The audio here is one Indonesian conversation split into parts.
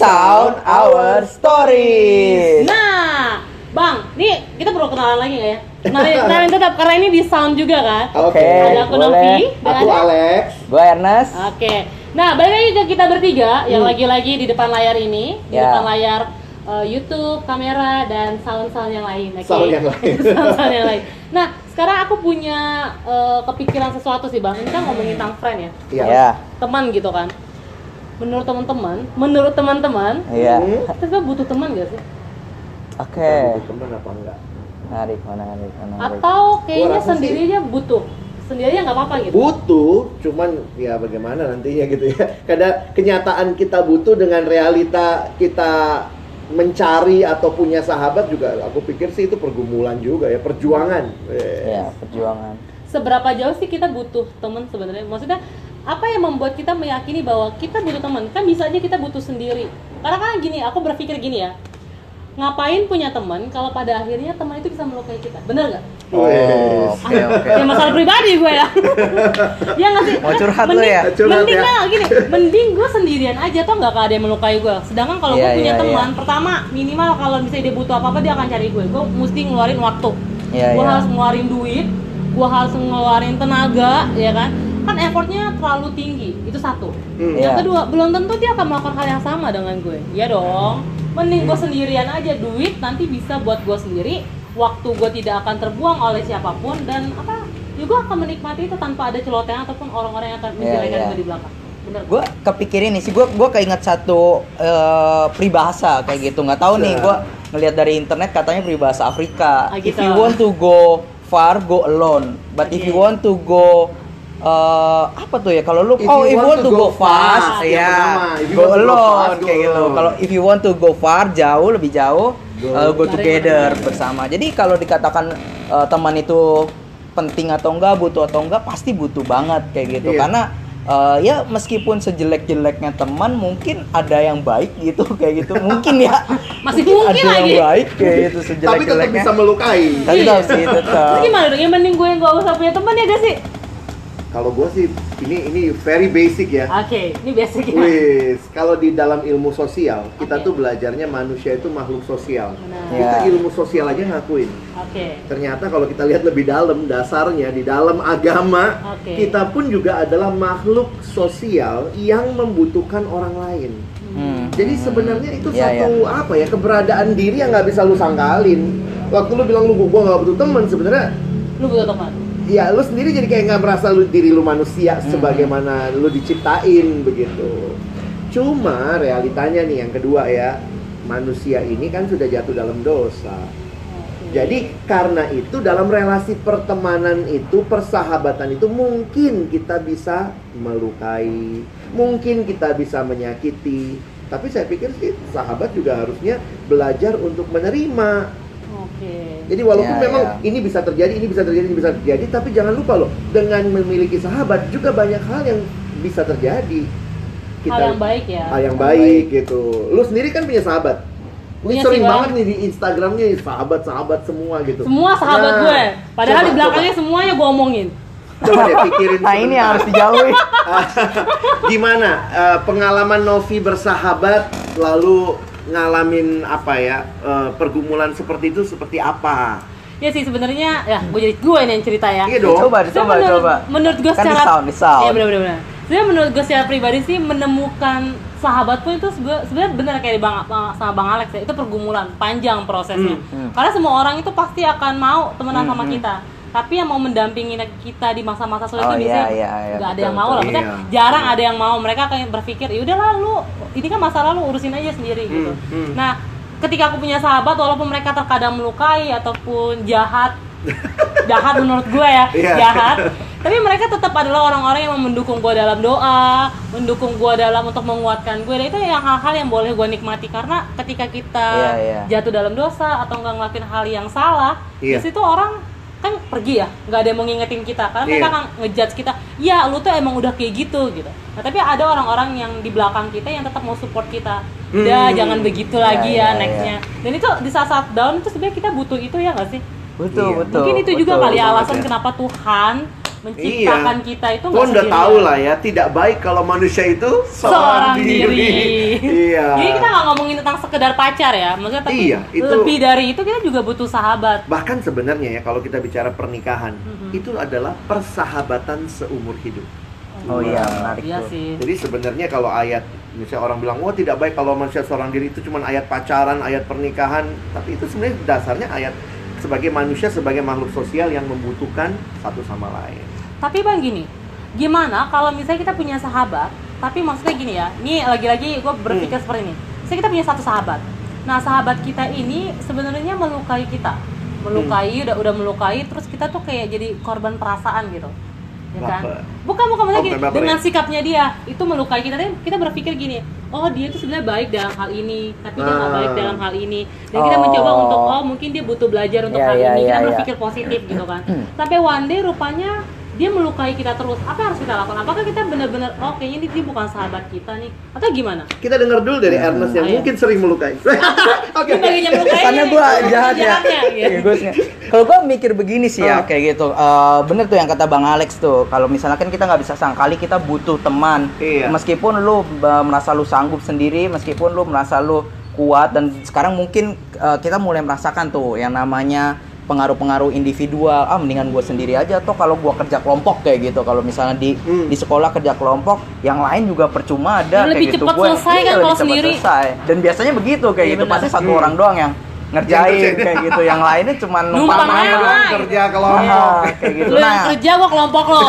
Sound Our Stories. Nah, Bang, nih kita perlu kenalan lagi nggak ya? Kenalin, kenalin tetap karena ini di sound juga kan. Oke, Ada aku. Novi dan Aku ada. Alex. Gue Ernest. Oke. Nah, balik lagi ke kita bertiga yang lagi-lagi di depan layar ini, di Ya. depan layar eh, YouTube, kamera dan sound-sound yang lain. Oke. Sound yang lain. Sound-sound yang lain. Nah, sekarang aku punya eh, kepikiran sesuatu sih, Bang. Ini kan ngomongin tentang friend ya. Iya. Ya. Teman gitu kan. Menurut teman-teman, menurut teman-teman, Iya. Kita butuh teman gak sih? Oke. Butuh Teman apa enggak? Menarik, menarik, menarik. Atau kayaknya rasa sih- butuh. Sendiri aja nggak apa-apa gitu. Butuh, cuman ya bagaimana nantinya gitu ya. Kadang kenyataan kita butuh dengan realita kita mencari atau punya sahabat juga aku pikir sih itu pergumulan juga ya, perjuangan. Eh, Ya, perjuangan. Seberapa jauh sih kita butuh teman sebenarnya? Maksudnya apa yang membuat kita meyakini bahwa kita butuh teman? Kan bisa aja kita butuh sendiri. Karena kan gini, aku berpikir gini ya. Ngapain punya teman kalau pada akhirnya teman itu bisa melukai kita? Bener nggak? Oh, oke. Ya masalah pribadi gue ya. ya nggak sih? Mau curhat mending, ya? Curhat mending ya? lah gini, mending gue sendirian aja tuh nggak ada yang melukai gue. Sedangkan kalau gue Iya, punya iya, teman, pertama minimal kalau misalnya dia butuh apa-apa dia akan cari gue. Gue mesti ngeluarin waktu. Iya, gue iya. harus ngeluarin duit, gue harus ngeluarin tenaga, ya kan? Kan effortnya terlalu tinggi, itu satu. Hmm. Yang Iya. kedua, belum tentu dia akan melakukan hal yang sama dengan gue. Iya dong. Mending gue sendirian aja, duit nanti bisa buat gue sendiri, waktu gue tidak akan terbuang oleh siapa pun dan apa? Ya gue akan menikmati itu tanpa ada celotehan ataupun orang-orang yang akan Iya, menjelekan iya. gue di belakang. Gue kepikirin nih sih gue gue keinget satu eh, peribahasa kayak gitu nggak tahu nih gue ngelihat dari internet katanya peribahasa Afrika Ah, if gitu. you want to go far go alone but if you want to go eh, apa tuh ya? Kalau lu If oh you if you want to go fast yang ya you go alone fast, go kayak gitu. kalau if you want to go far jauh lebih jauh Go. eh, go together bersama. Jadi kalau dikatakan eh, teman itu penting atau enggak butuh atau enggak pasti butuh banget kayak gitu. Iya. karena eh, ya meskipun sejelek-jeleknya teman mungkin ada yang baik gitu kayak gitu. Mungkin ya. Masih Mungkin mungkin ada lagi. yang baik kayak gitu Tapi tetap sejelek-jeleknya. bisa melukai. tetap sih Terus tetap gimana dong? Ya mending gue yang gak usah punya teman ya gak sih? Kalau gue sih ini ini very basic ya. Oke, ini basic ya. Wis, kalau di dalam ilmu sosial, kita Oke. tuh belajarnya manusia itu makhluk sosial. Benar. Kita ilmu sosial aja ngakuin. Oke. Ternyata kalau kita lihat lebih dalam, dasarnya di dalam agama, Oke. kita pun juga adalah makhluk sosial yang membutuhkan orang lain. Hmm. Jadi sebenarnya itu Ya, satu apa ya keberadaan diri yang nggak bisa lu sangkalin. Waktu lu bilang lu gua nggak butuh teman, sebenarnya Lu butuh teman. Ya lu sendiri jadi kayak nggak merasa lu diri lu manusia Hmm. sebagaimana lu diciptain begitu. Cuma realitanya nih yang kedua ya, manusia ini kan sudah jatuh dalam dosa. Jadi karena itu dalam relasi pertemanan itu, persahabatan itu mungkin kita bisa melukai, mungkin kita bisa menyakiti. Tapi saya pikir sih sahabat juga harusnya belajar untuk menerima. Oke. Jadi walaupun Ya, memang ya. ini bisa terjadi, ini bisa terjadi, ini bisa terjadi, tapi jangan lupa loh, dengan memiliki sahabat juga banyak hal yang bisa terjadi. Hal yang baik ya. hal yang Hal baik gitu. Lu sendiri kan punya sahabat. Ini Punya sering sih, banget nih di Instagramnya sahabat-sahabat semua gitu. Semua sahabat Nah, gue. Padahal coba, di belakangnya semuanya gue omongin. Coba, coba deh pikirin. nah ini yang harus dijauhi Gimana eh, pengalaman Novi bersahabat lalu ngalamin apa ya eh, pergumulan seperti itu seperti apa? Ya sih sebenarnya ya gue jadi gue nih yang cerita ya. Iya dong. coba coba menurut, coba Menurut gue Kan di secara sound, di sound. Iya benar benar. benar. Sebenarnya menurut gue secara pribadi sih menemukan sahabat pun itu sebe- sebenarnya benar kayak di bang, Bang- sama bang Alex ya itu pergumulan panjang prosesnya. Hmm, hmm. Karena semua orang itu pasti akan mau temenan Hmm, sama hmm. kita. Tapi yang mau mendampingi kita di masa-masa sulit Oh, itu iya, biasanya iya, iya, nggak ada betul, yang mau lah. Maksudnya Iya. jarang ada yang mau. Mereka kayak berpikir, ya udah lalu ini kan masa lalu urusin aja sendiri gitu. Hmm, hmm. Nah, ketika aku punya sahabat walaupun mereka terkadang melukai ataupun jahat jahat menurut gue ya Iya. jahat tapi mereka tetap adalah orang-orang yang mendukung gue dalam doa mendukung gue dalam untuk menguatkan gue dan itu yang hal-hal yang boleh gue nikmati karena ketika kita Iya, iya. jatuh dalam dosa atau nggak ngelakuin hal yang salah Iya. di situ orang kan pergi ya nggak ada yang mau ngingetin kita karena mereka Iya. kan ngejudge kita ya lu tuh emang udah kayak gitu gitu nah tapi ada orang-orang yang di belakang kita yang tetap mau support kita udah Hmm. jangan begitu Iya, lagi iya, ya nextnya dan itu di saat-saat down itu sebenarnya kita butuh itu ya nggak sih betul Iya. betul mungkin itu juga betul kali ya banget alasan ya. kenapa Tuhan menciptakan kita itu Lo udah tahu lah ya, tidak baik kalau manusia itu seorang diri. iya. Jadi kita nggak ngomongin tentang sekedar pacar ya, maksudnya tapi Iya, itu- lebih dari itu kita juga butuh sahabat. Bahkan sebenarnya ya kalau kita bicara pernikahan, Mhm. itu adalah persahabatan seumur hidup. Oh iya, menarik Iya tuh. sih. Jadi sebenarnya kalau ayat misalnya orang bilang, "Wah, tidak baik kalau manusia seorang diri itu cuma ayat pacaran, ayat pernikahan." Tapi itu sebenarnya dasarnya ayat sebagai manusia sebagai makhluk sosial yang membutuhkan satu sama lain. Tapi bang gini, gimana kalau misalnya kita punya sahabat, tapi maksudnya gini ya, ini lagi-lagi gue berpikir Hmm. seperti ini. Saya kita punya satu sahabat. Nah sahabat kita ini sebenarnya melukai kita, melukai Hmm. udah udah melukai, terus kita tuh kayak jadi korban perasaan gitu, ya kan? Baper. Bukan bukan maksudnya Oh, gini, dengan ya? sikapnya dia itu melukai kita. Kita berpikir gini, oh dia tuh sebenarnya baik dalam hal ini, tapi dia nggak Ah. baik dalam hal ini. Dan kita Oh. mencoba untuk oh mungkin dia butuh belajar untuk Iya, hal iya, ini. Kita iya, iya. berpikir positif gitu kan. Sampai one day rupanya dia melukai kita terus. Apa yang harus kita lakukan? Apakah kita benar-benar oh kayaknya ini dia bukan sahabat kita nih atau gimana? Kita dengar dulu dari Ya. Ernest yang Ayo. mungkin sering melukai. Oke. Melukai. Karena gue jahat ya. jahatnya, gitu. Iya, gua- Kalau gue mikir begini sih Ah. ya kayak gitu. Eh, bener tuh yang kata Bang Alex tuh. Kalau misalnya kan kita nggak bisa sangkali kita butuh teman. Iya. Meskipun lu eh, merasa lu sanggup sendiri, meskipun lu merasa lu kuat dan sekarang mungkin eh, kita mulai merasakan tuh yang namanya pengaruh-pengaruh individual ah mendingan gue sendiri aja toh kalau gue kerja kelompok kayak gitu kalau misalnya di Hmm. di sekolah kerja kelompok yang lain juga percuma ada Dan lebih kayak gitu cepat Gua- selesai kan iya, kalau lebih cepat sendiri. selesai. dan biasanya begitu kayak Iya, gitu benar. pasti satu Hmm. orang doang yang ngerjain ngerjain. kayak gitu yang lainnya cuma Numpang numpang aja kerja kelompok. Ah, kayak gitu Lu yang nah kerja gua kelompok lo.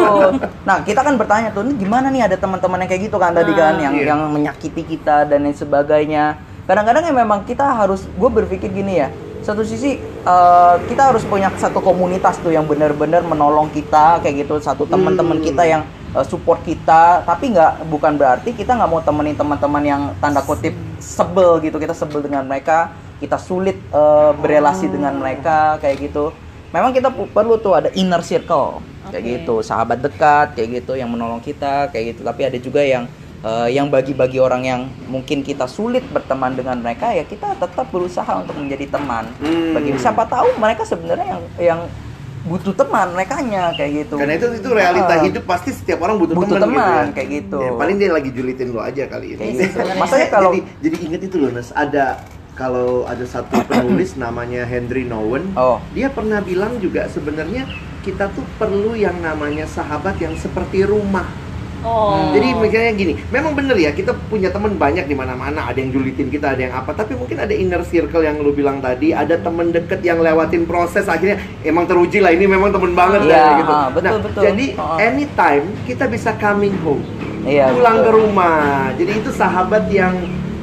nah kita kan bertanya tuh ini gimana nih ada teman-teman yang kayak gitu kan tadi kan yang Iya. yang menyakiti kita dan lain sebagainya kadang-kadang ya memang kita harus gue berpikir gini ya satu sisi eh, kita harus punya satu komunitas tuh yang benar-benar menolong kita kayak gitu. Satu teman-teman Hmm. kita yang eh, support kita. Tapi nggak bukan berarti kita nggak mau temenin teman-teman yang tanda kutip sebel gitu. Kita sebel dengan mereka. Kita sulit eh, berelasi dengan mereka kayak gitu. Memang kita perlu tuh ada inner circle kayak Oke. gitu. Sahabat dekat kayak gitu yang menolong kita kayak gitu. Tapi ada juga yang eh, yang bagi-bagi orang yang mungkin kita sulit berteman dengan mereka ya kita tetap berusaha untuk menjadi teman Hmm. bagi siapa tahu mereka sebenarnya yang yang butuh teman mereka kayak gitu Karena itu itu realita Ah, hidup pasti setiap orang butuh, Butuh teman, teman, gitu ya. kayak gitu. Ya, paling dia lagi julitin lo aja kali ini. kayak gitu masanya kalau jadi jadi inget itu loh Nes, ada kalau ada satu penulis namanya Henry Nowen, oh dia pernah bilang juga sebenarnya kita tuh perlu yang namanya sahabat yang seperti rumah. Oh. Jadi misalnya gini, memang bener ya kita punya teman banyak di mana-mana, ada yang julitin kita, ada yang apa, tapi mungkin ada inner circle yang lu bilang tadi, ada temen deket yang lewatin proses akhirnya emang teruji lah ini memang temen banget Iya, ya gitu. ah, betul, nah, betul. jadi Ah. anytime kita bisa coming home, Iya, pulang betul. ke rumah. Jadi itu sahabat yang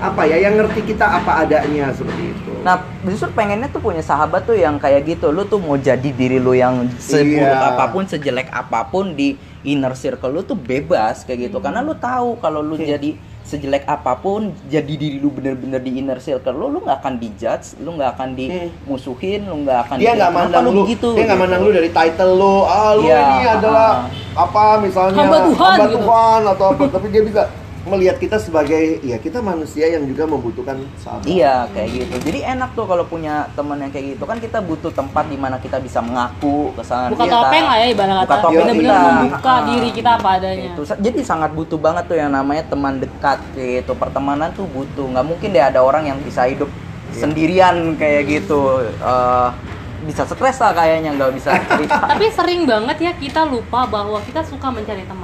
apa ya, yang ngerti kita apa adanya seperti itu. Nah, justru pengennya tuh punya sahabat tuh yang kayak gitu. Lu tuh mau jadi diri lu yang seburuk Iya. apa pun, sejelek apa pun di inner circle lu tuh bebas kayak gitu. Karena lu tahu kalau lu Iya. jadi sejelek apa pun, jadi diri lu bener-bener di inner circle lu, lu nggak akan dijudge, lu nggak akan dimusuhin, lu nggak akan dia di- nggak "Kenapa mandang lu, begitu?" dia nggak gitu. mandang lu dari title lu, ah lu Iya, ini adalah ah. apa misalnya Hamba Tuhan, hamba gitu. Tuhan atau apa, tapi dia bisa melihat kita sebagai ya kita manusia yang juga membutuhkan sahabat. Iya kayak gitu. Jadi enak tuh kalau punya teman yang kayak gitu kan kita butuh tempat di mana kita bisa mengaku kesalahan buka kita. topeng lah ya ibarat Buka kata. topeng Bener-bener kita. membuka Ah. diri kita apa adanya. Itu jadi sangat butuh banget tuh yang namanya teman dekat kayak gitu. Pertemanan tuh butuh. nggak mungkin deh ada orang yang bisa hidup Iya. sendirian kayak gitu. Eh, bisa stres lah kayaknya nggak bisa cerita. Tapi sering banget ya kita lupa bahwa kita suka mencari teman,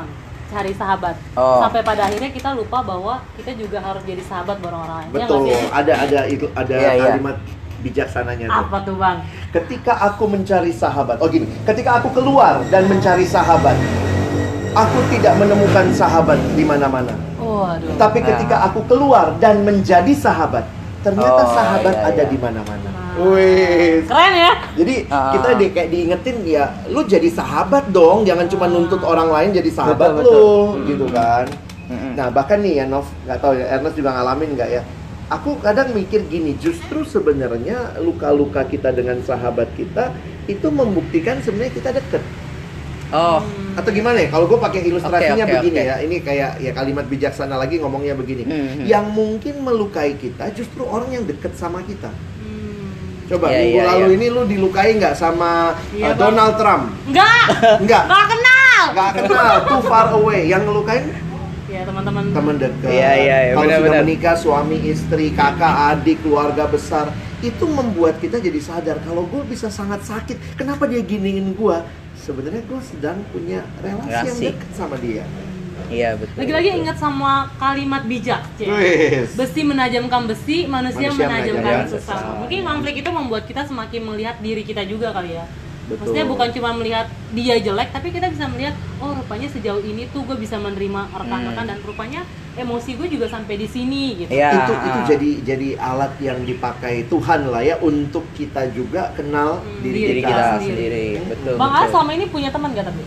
cari sahabat. Oh. Sampai pada akhirnya kita lupa bahwa kita juga harus jadi sahabat buat orang lain. Ya Betul. sih? ada ada itu ada Iya, iya. kalimat bijaksananya tuh. Apa tuh bang? Ketika aku mencari sahabat, oh gini, ketika aku keluar dan mencari sahabat, aku tidak menemukan sahabat di mana-mana. Waduh. Tapi ketika aku keluar dan menjadi sahabat, ternyata Oh, sahabat iya, ada iya. di mana-mana. Nah. Wih. Keren ya? Jadi Ah. kita di, kayak diingetin ya, lu jadi sahabat dong, jangan cuma nuntut orang lain jadi sahabat Betul, betul. lu, Hmm. gitu kan. Mm-mm. Nah bahkan nih ya Nov, nggak tahu ya Ernest juga ngalamin nggak ya? Aku kadang mikir gini, justru sebenarnya luka-luka kita dengan sahabat kita itu membuktikan sebenarnya kita deket. Oh, Atau gimana ya? Kalau gue pakai ilustrasinya Oke, oke, begini oke. ya, ini kayak ya kalimat bijaksana lagi ngomongnya begini. Mhm. Yang mungkin melukai kita justru orang yang deket sama kita. Hmm. Coba Iya, minggu iya, lalu iya. ini lu dilukai nggak sama Iya, uh, Bang. Donald Trump? Enggak. Enggak. Enggak kenal. Nggak kenal, too far away. Yang ngelukain Ya, teman-teman. teman dekat. Iya, iya, iya, Kalau sudah benar-benar. menikah, suami, istri, kakak, adik, keluarga besar, itu membuat kita jadi sadar kalau gue bisa sangat sakit. Kenapa dia giniin gue? Sebenarnya gue sedang punya relasi yang Relasi. dekat sama dia. Iya betul. Lagi-lagi ingat sama kalimat bijak, Cek. Besi menajamkan besi, manusia, Manusia menajamkan menajamkan sesama. sesama. Mungkin konflik itu membuat kita semakin melihat diri kita juga kali ya. Betul. Maksudnya bukan cuma melihat dia jelek, tapi kita bisa melihat, oh rupanya sejauh ini tuh gue bisa menerima rekan-rekan Hmm. dan rupanya emosi gue juga sampai di sini gitu. Iya. itu itu jadi jadi alat yang dipakai Tuhan lah ya untuk kita juga kenal Hmm, diri, diri kita. kita sendiri. sendiri. Betul. Bang A betul. selama ini punya teman gak tapi?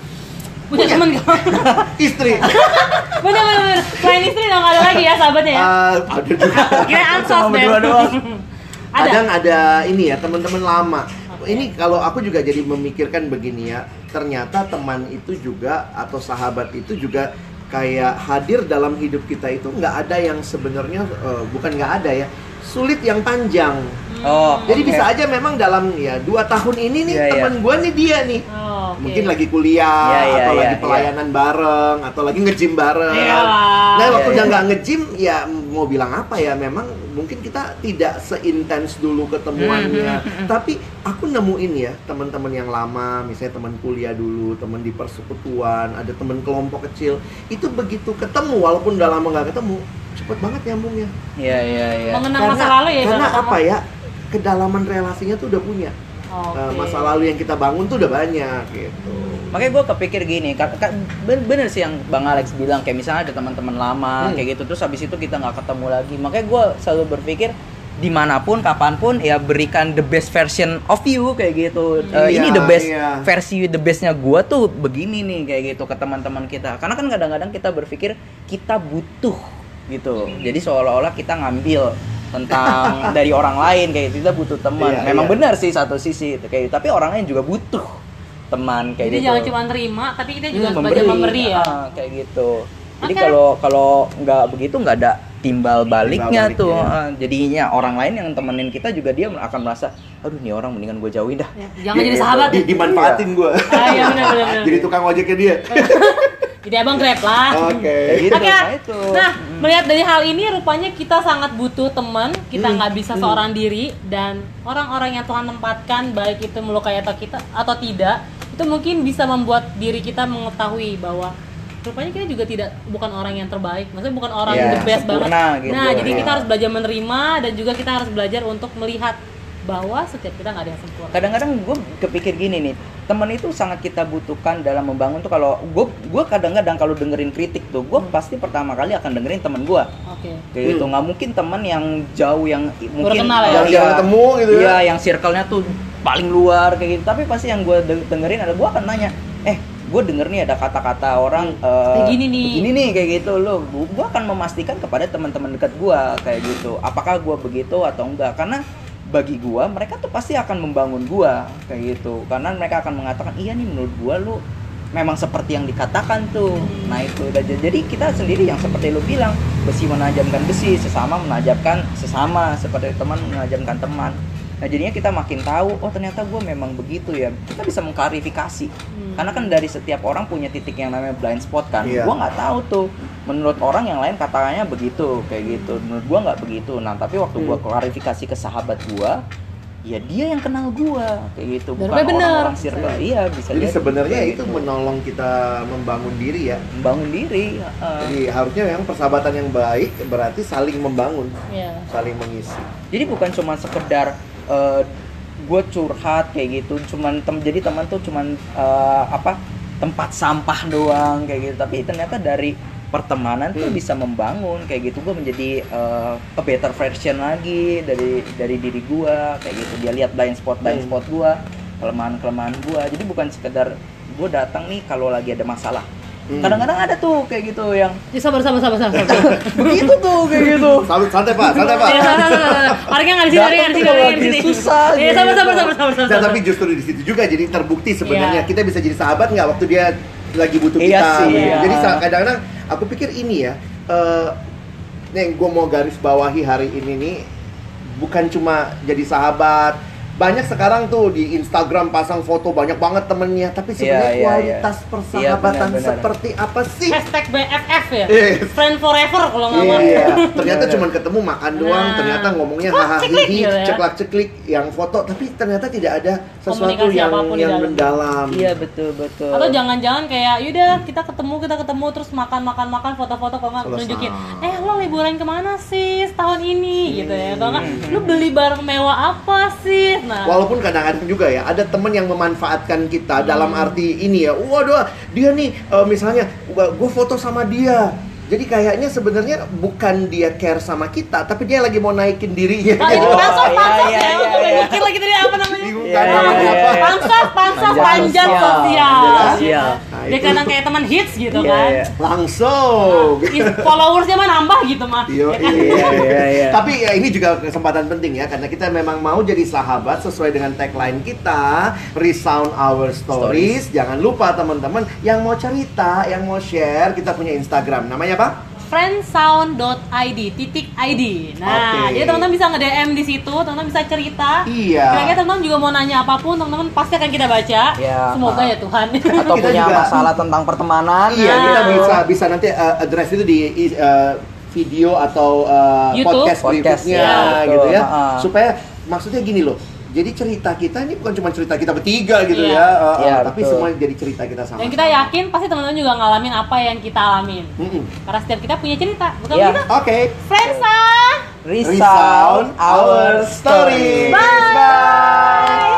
Punya Punya. teman gak? Istri, bener bener bener. Selain istri udah gak ada lagi ya sahabatnya ya? ah, ada juga. Kira ansos ada. Kadang ada ini ya teman-teman lama. Ini kalau aku juga jadi memikirkan begini ya, ternyata teman itu juga atau sahabat itu juga kayak hadir dalam hidup kita itu nggak ada yang sebenarnya eh, bukan nggak ada ya, sulit yang panjang. Oh, Jadi bisa aja memang dalam ya dua tahun ini nih Iya, iya. teman gua nih dia nih. Oh, oke. Mungkin lagi kuliah Iya, iya, atau iya, lagi iya. pelayanan bareng atau lagi nge-gym bareng. Iya. Nah, waktu Iya, udah nggak nge-gym ya mau bilang apa ya memang mungkin kita tidak seintens dulu ketemuannya. Hmm, Tapi aku nemuin ya teman-teman yang lama, misalnya teman kuliah dulu, teman di persekutuan, ada teman kelompok kecil, itu begitu ketemu walaupun udah lama nggak ketemu, cepet banget nyambungnya. Iya iya iya. Mengenang masa lalu ya karena apa ya? Kedalaman relasinya tuh udah punya. Oke. Eh, masa lalu yang kita bangun tuh udah banyak gitu. Makanya gue kepikir gini, bener sih yang Bang Alex bilang kayak misalnya ada teman-teman lama Hmm. kayak gitu terus habis itu kita nggak ketemu lagi. Makanya gue selalu berpikir di mana pun kapan pun ya berikan the best version of you kayak gitu. Iya, ini the best iya. versi the bestnya gue tuh begini nih kayak gitu ke teman-teman kita. Karena kan kadang-kadang kita berpikir kita butuh gitu. Jadi seolah-olah kita ngambil tentang dari orang lain kayak gitu kita butuh teman. Iya, Memang iya. benar sih satu sisi itu kayak gitu. Tapi orang lain juga butuh teman kayak Jadi gitu. jangan cuma terima, tapi kita juga Hmm, belajar memberi ya. ah, kayak gitu. Jadi kalau kalau nggak begitu nggak ada timbal baliknya baliknya, tuh. ya. Ah, jadinya orang lain yang temenin kita juga dia akan merasa, aduh nih orang mendingan gue jauhin dah. Ya, Jangan jadi sahabat Di- ya. dimanfaatin gua. Ah, iya benar benar benar. Jadi tukang ojeknya dia. Jadi abang grab lah. Oke. Kayak gitu, Oke. nah itu. Nah, melihat dari hal ini rupanya kita sangat butuh teman, kita Hmm, nggak bisa hmm. seorang diri dan orang-orang yang Tuhan tempatkan baik itu melukai atau kita atau tidak, itu mungkin bisa membuat diri kita mengetahui bahwa rupanya kita juga tidak bukan orang yang terbaik, maksudnya bukan orang yang the best sempurna banget. gitu. Nah, jadi Iya. kita harus belajar menerima dan juga kita harus belajar untuk melihat bahwa setiap kita nggak ada yang sempurna. kadang-kadang gue kepikir gini nih teman itu sangat kita butuhkan dalam membangun tuh kalau gue gue kadang-kadang kalau dengerin kritik tuh gue pasti pertama kali akan dengerin teman gue Oke. kayak gitu Hmm. nggak mungkin teman yang jauh yang mungkin kenal ya? yang Jarang ketemu gitu ya. iya yang circle-nya tuh paling luar kayak gitu tapi pasti yang gue dengerin ada gue akan nanya eh gue denger nih ada kata-kata orang eh, Begini nih. begini nih kayak gitu lo gue akan memastikan kepada teman-teman dekat gue kayak gitu apakah gue begitu atau enggak karena bagi gua mereka tuh pasti akan membangun gua kayak gitu. Karena mereka akan mengatakan iya nih menurut gua lu memang seperti yang dikatakan tuh. Nah itu udah jadi kita sendiri yang seperti lu bilang besi menajamkan besi sesama menajamkan sesama seperti teman menajamkan teman nah jadinya kita makin tahu oh ternyata gua memang begitu ya kita bisa mengklarifikasi Hmm. karena kan dari setiap orang punya titik yang namanya blind spot kan Iya. gua nggak tahu tuh menurut orang yang lain katanya begitu kayak gitu menurut gua nggak begitu nah tapi waktu gua Hmm. klarifikasi ke sahabat gua ya dia yang kenal gua kayak gitu bukan orang-orang circle iya bisa Jadi sebenarnya itu gitu. menolong kita membangun diri ya. membangun diri heeh. Jadi harusnya yang persahabatan yang baik berarti saling membangun, Iya. saling mengisi. jadi bukan cuma sekedar gue curhat kayak gitu cuman tem jadi teman tuh cuman eh, apa tempat sampah doang kayak gitu. Tapi ternyata dari pertemanan tuh Hmm. bisa membangun kayak gitu. Gue menjadi eh, a better version lagi dari dari diri gue kayak gitu. Dia lihat blind spot blind Hmm. spot gue kelemahan kelemahan gue jadi bukan sekedar gue datang nih kalau lagi ada masalah Hmm. kadang-kadang ada tuh kayak gitu yang Ya, sabar sabar sabar sabar. sabar. begitu tuh kayak gitu Santai, santai Pak, santai Pak. Ya, sabar, sabar, sabar. Orangnya nggak di sini, orangnya nggak di sini, orangnya di sini. susah Iya, sabar, gitu. sabar, sabar, sabar, sabar. Nah, tapi justru di situ juga jadi terbukti sebenarnya Iya. kita bisa jadi sahabat nggak waktu dia lagi butuh Iya kita. sih, gitu. iya. Jadi kadang-kadang aku pikir ini ya, eh nih gue mau garis bawahi hari ini nih bukan cuma jadi sahabat banyak sekarang tuh di Instagram pasang foto banyak banget temennya, tapi sebenarnya Iya, iya, kualitas iya. persahabatan Iya, benar, benar. seperti apa sih? Hashtag BFF ya. Yes. Friend forever kalau nggak mau. Iya, ternyata Benar. cuma ketemu makan doang, Nah. ternyata ngomongnya hahaha gitu ya. ceklak ceklik yang foto, tapi ternyata tidak ada sesuatu Komunikasi yang apa pun di yang dalam. mendalam. Iya betul betul. Atau jangan-jangan kayak yaudah kita ketemu kita ketemu terus makan makan makan foto-foto kalau nggak nunjukin eh lo liburan ke mana sih setahun ini gitu ya kalau nggak Hmm. lu beli barang mewah apa sih nah Walaupun kadang-kadang juga ya ada temen yang memanfaatkan kita dalam arti ini ya. Waduh, dia nih eh, misalnya gue foto sama dia. Jadi kayaknya sebenarnya bukan dia care sama kita, tapi dia lagi mau naikin dirinya. Ah, itu Oh, pansos, iya, pansos iya, ya. iya, iya. mikir lagi tadi apa namanya. Bingung Iya, kan iya, namanya iya. apa? Pansos, pansos, panjat sosial. Nah, Dia itu kadang kayak teman hits gitu Iya, kan. iya. langsung. Is- Followersnya mah nambah gitu mah. Yo, Ya kan? Iya iya iya. Tapi ya ini juga kesempatan penting ya karena kita memang mau jadi sahabat sesuai dengan tagline kita Resound Our Stories. Jangan lupa teman-teman yang mau cerita, yang mau share, kita punya Instagram. Namanya apa? friendsound.id titik ID. Nah, Oke. jadi teman-teman bisa nge-DM di situ, teman-teman bisa cerita. Iya. Kira-kira teman-teman juga mau nanya apa pun, teman-teman pasti akan kita baca. Iya. Semoga ya Tuhan. Atau Kita punya juga- masalah tentang pertemanan. Iya, Nah. kita bisa bisa nanti uh, address itu di uh, video atau uh, YouTube. podcast Podcast, berikutnya ya, gitu betul. ya. Ha-ha. Supaya maksudnya gini loh. Jadi cerita kita ini bukan cuma cerita kita bertiga gitu Iya. ya, uh, uh, Iya, tapi betul. semua jadi cerita kita sama. Dan kita yakin pasti teman-teman juga ngalamin apa yang kita alamin. Karena setiap kita punya cerita, bukan Iya. kita? Oke. Friendsa! Resound our stories. Bye. Bye.